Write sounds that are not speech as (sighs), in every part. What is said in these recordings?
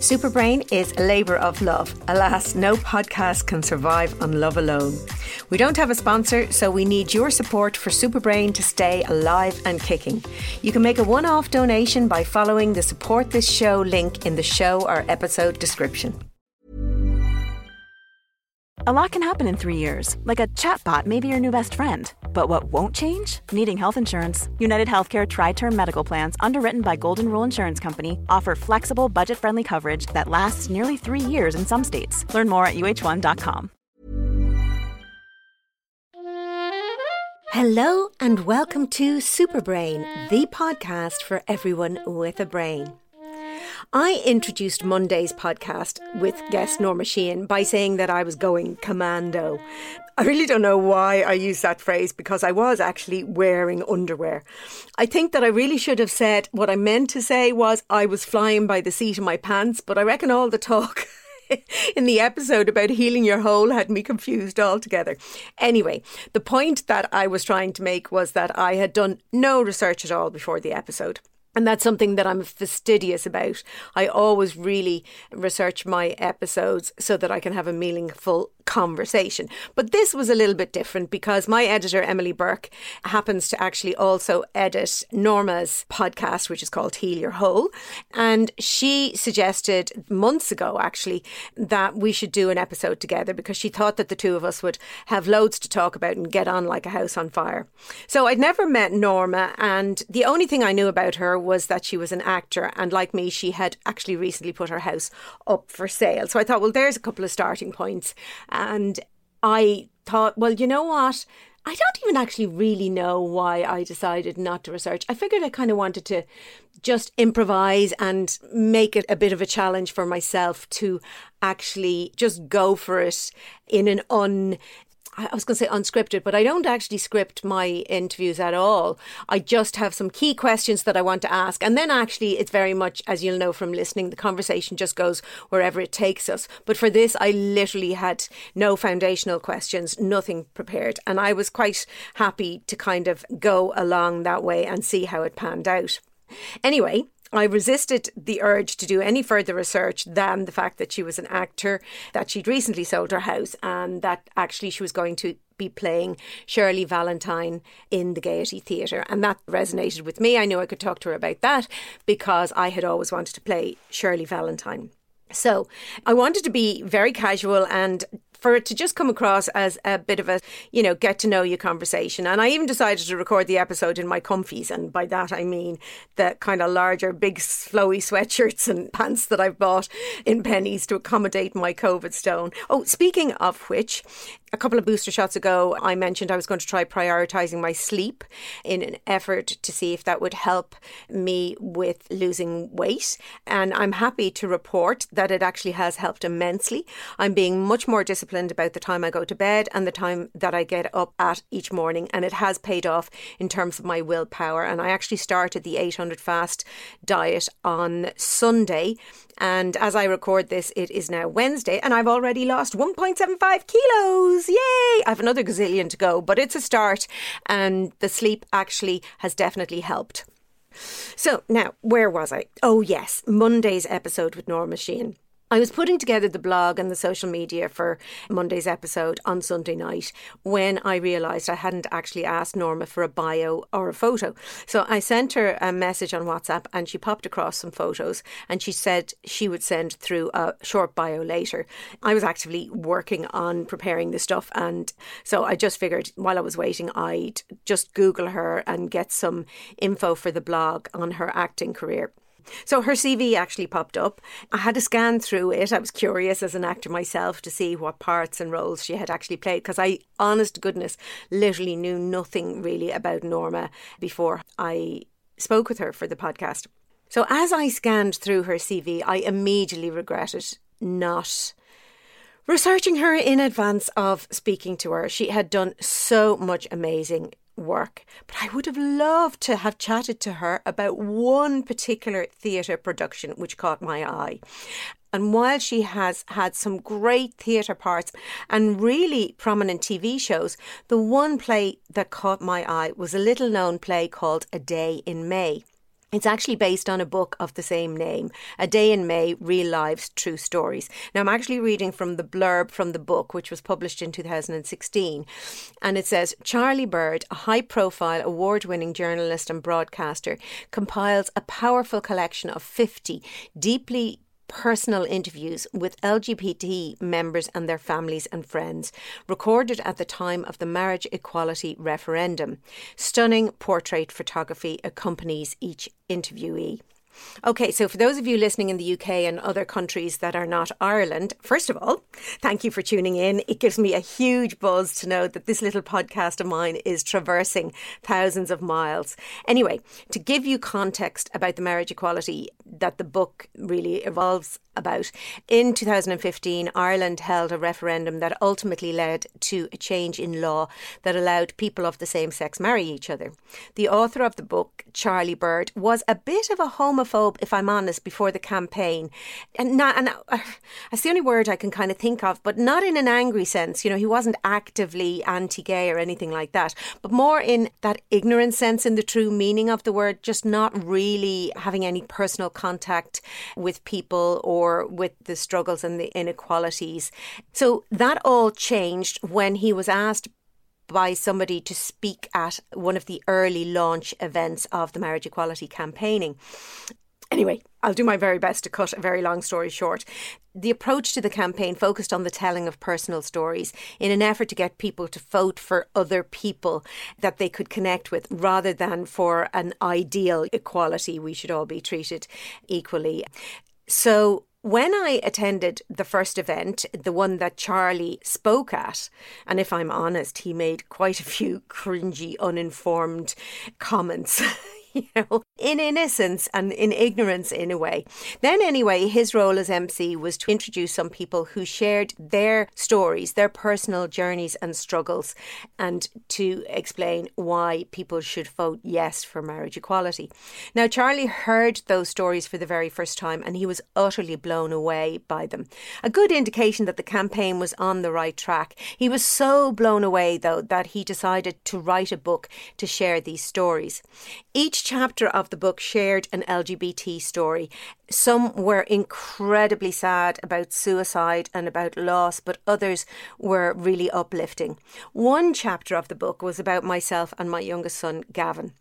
Superbrain is a labour of love. Alas, no podcast can survive on love alone. We don't have a sponsor, so we need your support for Superbrain to stay alive and kicking. You can make a one off donation by following the support this show link in the show or episode description. A lot can happen in three years, like a chatbot may be your new best friend. But what won't change? Needing health insurance. United Healthcare Tri Term Medical Plans, underwritten by Golden Rule Insurance Company, offer flexible, budget friendly coverage that lasts nearly three years in some states. Learn more at uh1.com. Hello, and welcome to Superbrain, the podcast for everyone with a brain. I introduced Monday's podcast with guest Norma Sheahan by saying that I was going commando. I really don't know why I used that phrase because I was actually wearing underwear. I think that I really should have said what I meant to say was I was flying by the seat of my pants, but I reckon all the talk (laughs) in the episode about healing your hole had me confused altogether. Anyway, the point that I was trying to make was that I had done no research at all before the episode. And that's something that I'm fastidious about. I always really research my episodes so that I can have a meaningful conversation. But this was a little bit different because my editor, Emily Burke, happens to actually also edit Norma's podcast, which is called Heal Your Hole. And she suggested months ago, actually, that we should do an episode together because she thought that the two of us would have loads to talk about and get on like a house on fire. So I'd never met Norma, and the only thing I knew about her was that she was an actor. And like me, she had actually recently put her house up for sale. So I thought, well, there's a couple of starting points. And I thought, well, you know what? I don't even actually really know why I decided not to research. I figured I kind of wanted to just improvise and make it a bit of a challenge for myself to actually just go for it in an un I was going to say unscripted, but I don't actually script my interviews at all. I just have some key questions that I want to ask. And then actually, it's very much, as you'll know from listening, the conversation just goes wherever it takes us. But for this, I literally had no foundational questions, nothing prepared. And I was quite happy to kind of go along that way and see how it panned out. Anyway, I resisted the urge to do any further research than the fact that she was an actor, that she'd recently sold her house, and that actually she was going to be playing Shirley Valentine in the Gaiety Theatre. And that resonated with me. I knew I could talk to her about that because I had always wanted to play Shirley Valentine. So I wanted to be very casual and for it to just come across as a bit of a, you know, get to know you conversation. And I even decided to record the episode in my comfies. And by that, I mean the kind of larger, big, flowy sweatshirts and (laughs) pants that I've bought in Penneys to accommodate my COVID stone. Oh, speaking of which, a couple of booster shots ago, I mentioned I was going to try prioritizing my sleep in an effort to see if that would help me with losing weight. And I'm happy to report that it actually has helped immensely. I'm being much more disciplined about the time I go to bed and the time that I get up at each morning. And it has paid off in terms of my willpower. And I actually started the 800 fast diet on Sunday and as I record this, it is now Wednesday, and I've already lost 1.75 kilos. Yay! I have another gazillion to go, but it's a start, and the sleep actually has definitely helped. So now, where was I? Oh, yes, Monday's episode with Norma Sheahan. I was putting together the blog and the social media for Monday's episode on Sunday night when I realised I hadn't actually asked Norma for a bio or a photo. So I sent her a message on WhatsApp and she popped across some photos and she said she would send through a short bio later. I was actively working on preparing the stuff and so I just figured while I was waiting I'd just Google her and get some info for the blog on her acting career. So her CV actually popped up. I had to scan through it. I was curious as an actor myself to see what parts and roles she had actually played because I, honest to goodness, literally knew nothing really about Norma before I spoke with her for the podcast. So as I scanned through her CV, I immediately regretted not researching her in advance of speaking to her. She had done so much amazing work. But I would have loved to have chatted to her about one particular theatre production which caught my eye. And while she has had some great theatre parts and really prominent TV shows, the one play that caught my eye was a little known play called A Day in May. It's actually based on a book of the same name, A Day in May Real Lives, True Stories. Now, I'm actually reading from the blurb from the book, which was published in 2016. And it says Charlie Bird, a high profile, award winning journalist and broadcaster, compiles a powerful collection of 50 deeply personal interviews with LGBT members and their families and friends, recorded at the time of the marriage equality referendum. Stunning portrait photography accompanies each interviewee. Okay, so for those of you listening in the UK and other countries that are not Ireland, first of all, thank you for tuning in. It gives me a huge buzz to know that this little podcast of mine is traversing thousands of miles. Anyway, to give you context about the marriage equality that the book really evolves about. In 2015, Ireland held a referendum that ultimately led to a change in law that allowed people of the same sex marry each other. The author of the book, Charlie Bird, was a bit of a homophobe, if I'm honest, before the campaign, and not, and uh, (sighs) that's the only word I can kind of think of, but not in an angry sense. You know, he wasn't actively anti-gay or anything like that, but more in that ignorant sense, in the true meaning of the word, just not really having any personal contact with people or with the struggles and the inequalities. So that all changed when he was asked by somebody to speak at one of the early launch events of the marriage equality campaigning. Anyway, I'll do my very best to cut a very long story short. The approach to the campaign focused on the telling of personal stories in an effort to get people to vote for other people that they could connect with rather than for an ideal equality. We should all be treated equally. So, when I attended the first event, the one that Charlie spoke at, and if I'm honest, he made quite a few cringy, uninformed comments. (laughs) (laughs) you know, in innocence and in ignorance in a way. Then, anyway, his role as MC was to introduce some people who shared their stories, their personal journeys and struggles, and to explain why people should vote yes for marriage equality. Now, Charlie heard those stories for the very first time and he was utterly blown away by them. A good indication that the campaign was on the right track. He was so blown away, though, that he decided to write a book to share these stories. Each each chapter of the book shared an LGBT story. Some were incredibly sad about suicide and about loss, but others were really uplifting. One chapter of the book was about myself and my youngest son, Gavin.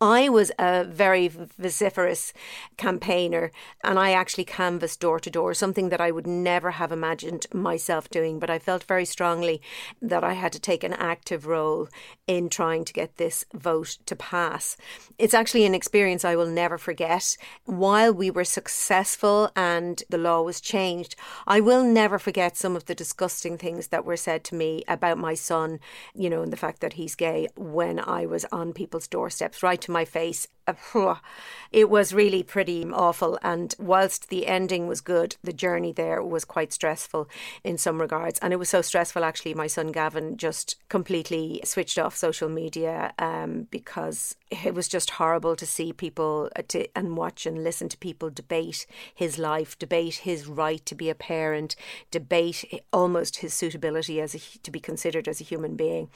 I was a very vociferous campaigner and I actually canvassed door to door, something that I would never have imagined myself doing. But I felt very strongly that I had to take an active role in trying to get this vote to pass. It's actually an experience I will never forget. While we were successful and the law was changed, I will never forget some of the disgusting things that were said to me about my son, you know, and the fact that he's gay when I was on people's doorsteps, right to my face. (laughs) It was really pretty awful. And whilst the ending was good, the journey there was quite stressful in some regards. And it was so stressful, actually, my son Gavin just completely switched off social media um, because it was just horrible to see people uh, to, and watch and listen to people debate his life, debate his right to be a parent, debate almost his suitability as a, to be considered as a human being.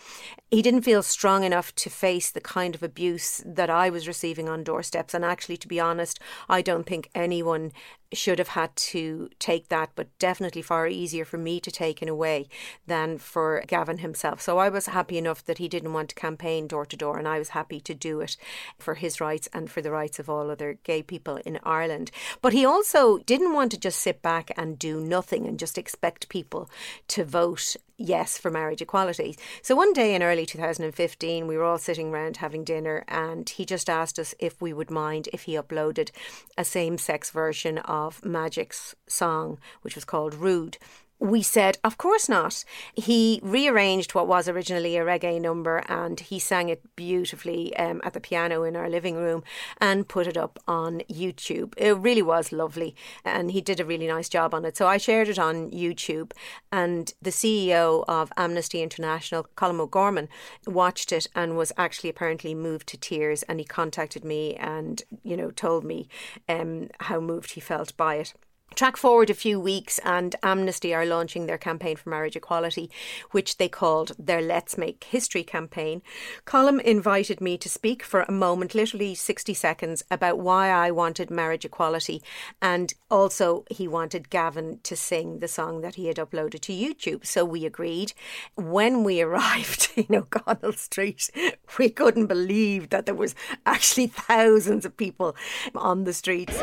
He didn't feel strong enough to face the kind of abuse that I was receiving on doorsteps. And actually, to be honest, I don't think anyone should have had to take that, but definitely far easier for me to take in a way than for Gavin himself. So I was happy enough that he didn't want to campaign door to door, and I was happy to do it for his rights and for the rights of all other gay people in Ireland. But he also didn't want to just sit back and do nothing and just expect people to vote yes for marriage equality. So one day in early 2015, we were all sitting around having dinner, and he just asked us if we would mind if he uploaded a same sex version of Magic's song, which was called Rude we said, of course not. He rearranged what was originally a reggae number and he sang it beautifully um, at the piano in our living room and put it up on YouTube. It really was lovely and he did a really nice job on it. So I shared it on YouTube and the CEO of Amnesty International, Colm O'Gorman, watched it and was actually apparently moved to tears and he contacted me and, you know, told me um, how moved he felt by it. Track forward a few weeks, and Amnesty are launching their campaign for marriage equality, which they called their Let's Make History campaign. Colm invited me to speak for a moment, literally 60 seconds, about why I wanted marriage equality, and also he wanted Gavin to sing the song that he had uploaded to YouTube. So we agreed. When we (laughs) arrived in O'Connell Street, we couldn't believe that there was actually thousands of people on the streets.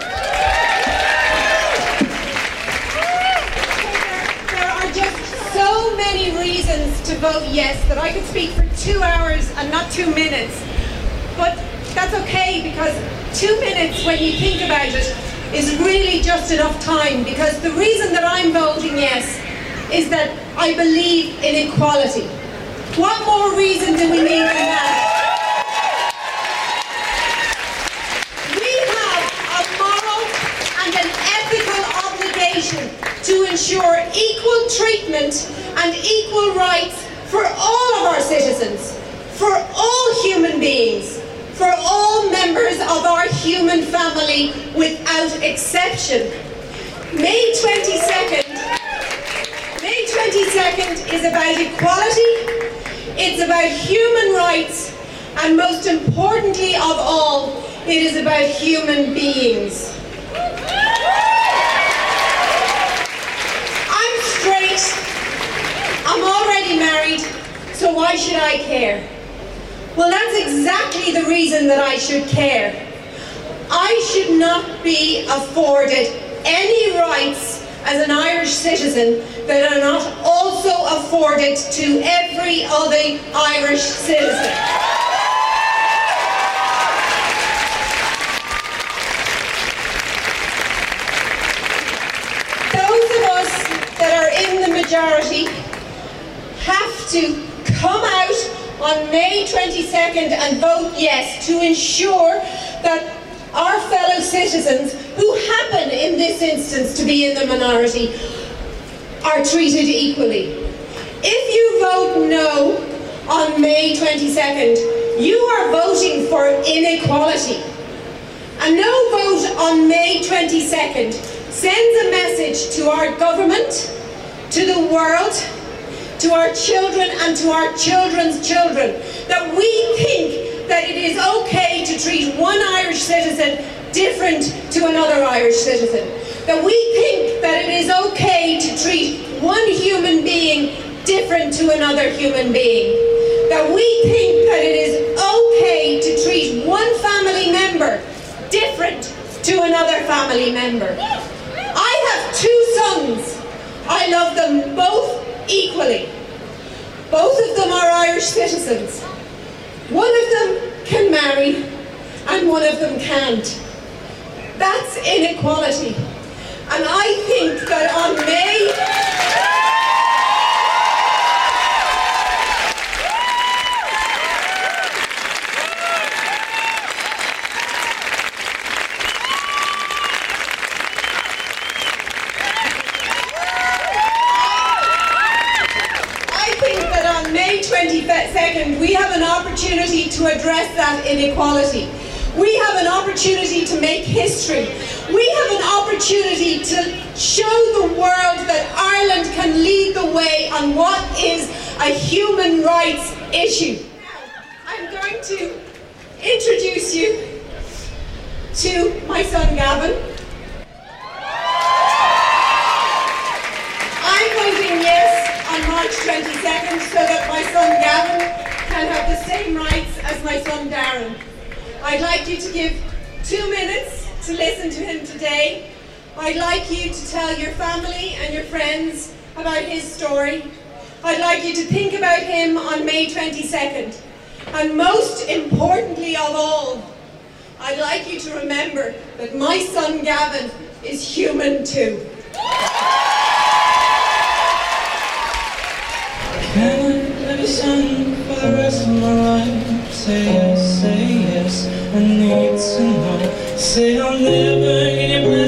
So many reasons to vote yes that I could speak for two hours and not two minutes. But that's okay because two minutes, when you think about it, is really just enough time because the reason that I'm voting yes is that I believe in equality. What more reason do we need than that? We have a moral and an ethical obligation to ensure equal treatment and equal rights for all of our citizens, for all human beings, for all members of our human family without exception. May 22nd, May 22nd is about equality, it's about human rights, and most importantly of all, it is about human beings. I'm already married, so why should I care? Well, that's exactly the reason that I should care. I should not be afforded any rights as an Irish citizen that are not also afforded to every other Irish citizen. Those of us that are have to come out on May 22nd and vote yes to ensure that our fellow citizens, who happen in this instance to be in the minority, are treated equally. If you vote no on May 22nd, you are voting for inequality. A no vote on May 22nd sends a message to our government, to the world, to our children and to our children's children that we think that it is okay to treat one Irish citizen different to another Irish citizen. That we think that it is okay to treat one human being different to another human being. That we think that it is okay to treat one family member different to another family member. I have two sons. I love them both equally. Both of them are Irish citizens. One of them can marry and one of them can't. That's inequality. And I think that on May second, we have an opportunity to address that inequality. We have an opportunity to make history. We have an opportunity to show the world that Ireland can lead the way on what is a human rights issue. I'm going to introduce you to my son Gavin. I'm voting yes on March 22nd so that son Gavin can have the same rights as my son Darren. I'd like you to give two minutes to listen to him today. I'd like you to tell your family and your friends about his story. I'd like you to think about him on May 22nd. And most importantly of all, I'd like you to remember that my son Gavin is human too. For the rest of my life? Say yes, say yes, I need to know. Say I'll never get your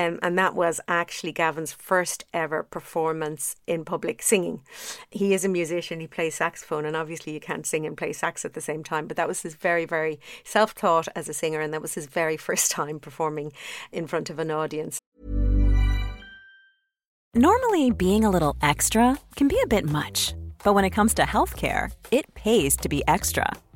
Um, and that was actually Gavin's first ever performance in public singing. He is a musician, he plays saxophone, and obviously you can't sing and play sax at the same time. But that was his very, very self taught as a singer, and that was his very (laughs) first time performing in front of an audience. Normally, being a little extra can be a bit much, but when it comes to healthcare, it pays to be extra.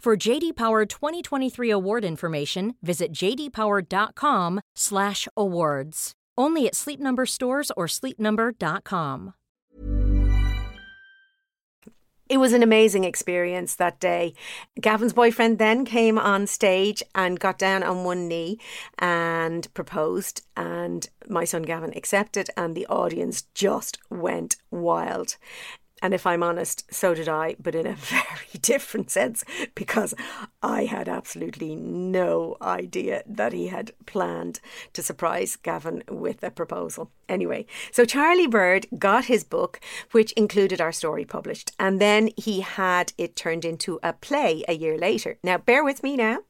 For JD Power 2023 award information, visit jdpower.com/awards. Only at Sleep Number stores or sleepnumber.com. It was an amazing experience that day. Gavin's boyfriend then came on stage and got down on one knee and proposed, and my son Gavin accepted, and the audience just went wild. And if I'm honest, so did I, but in a (laughs) very different sense because I had absolutely no idea that he had planned to surprise Gavin with a proposal. Anyway, so Charlie Bird got his book, which included our story published, and then he had it turned into a play a year later. Now, bear with me now.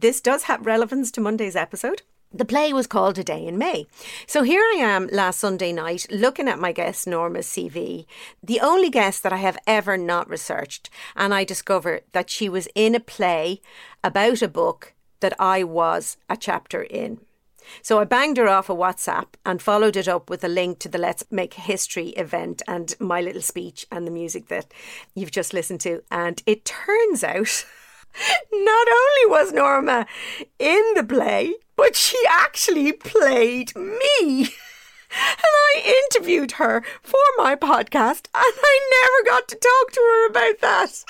This does have relevance to Monday's episode. The play was called A Day in May. So here I am last Sunday night looking at my guest Norma's CV, the only guest that I have ever not researched, and I discovered that she was in a play about a book that I was a chapter in. So I banged her off a WhatsApp and followed it up with a link to the Let's Make History event and my little speech and the music that you've just listened to. And it turns out (laughs) not only was Norma in the play, but she actually played me. And I interviewed her for my podcast, and I never got to talk to her about that.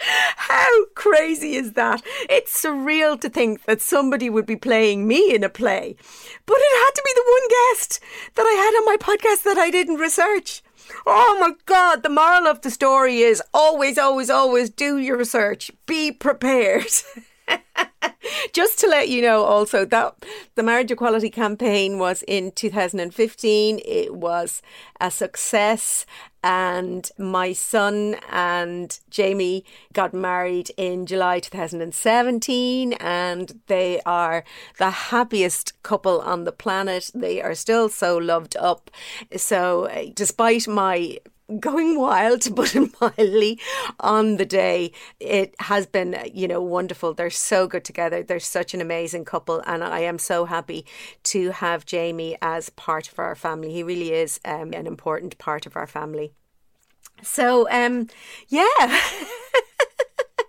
(laughs) How crazy is that? It's surreal to think that somebody would be playing me in a play. But it had to be the one guest that I had on my podcast that I didn't research. Oh my God, the moral of the story is always, always, always do your research. Be prepared. (laughs) (laughs) Just to let you know, also that the marriage equality campaign was in 2015. It was a success, and my son and Jamie got married in July 2017, and they are the happiest couple on the planet. They are still so loved up. So, uh, despite my going wild, to put it mildly, on the day. It has been, you know, wonderful. They're so good together. They're such an amazing couple, and I am so happy to have Jamie as part of our family. He really is um, an important part of our family. So, um, yeah. (laughs)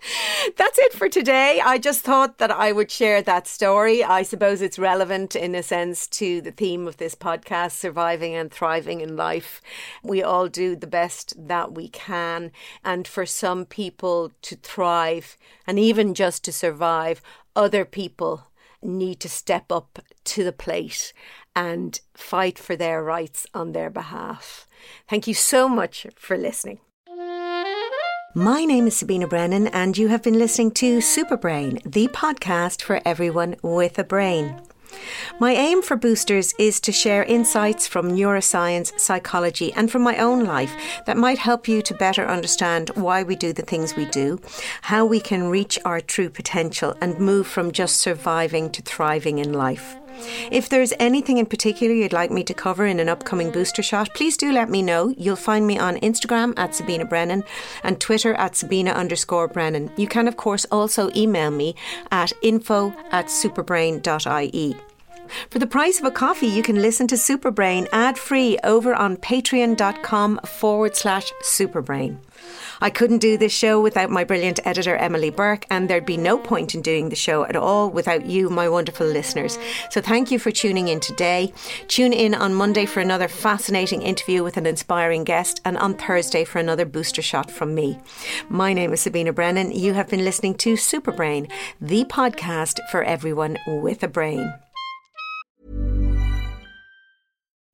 (laughs) That's it for today. I just thought that I would share that story. I suppose it's relevant in a sense to the theme of this podcast surviving and thriving in life. We all do the best that we can. And for some people to thrive and even just to survive, other people need to step up to the plate and fight for their rights on their behalf. Thank you so much for listening. My name is Sabina Brennan, and you have been listening to Superbrain, the podcast for everyone with a brain. My aim for Boosters is to share insights from neuroscience, psychology, and from my own life that might help you to better understand why we do the things we do, how we can reach our true potential, and move from just surviving to thriving in life. If there's anything in particular you'd like me to cover in an upcoming booster shot, please do let me know. You'll find me on Instagram at Sabina Brennan and Twitter at Sabina underscore Brennan. You can, of course, also email me at info at superbrain.ie. For the price of a coffee, you can listen to Superbrain ad free over on patreon.com forward slash superbrain. I couldn't do this show without my brilliant editor, Emily Burke, and there'd be no point in doing the show at all without you, my wonderful listeners. So thank you for tuning in today. Tune in on Monday for another fascinating interview with an inspiring guest, and on Thursday for another booster shot from me. My name is Sabina Brennan. You have been listening to Superbrain, the podcast for everyone with a brain.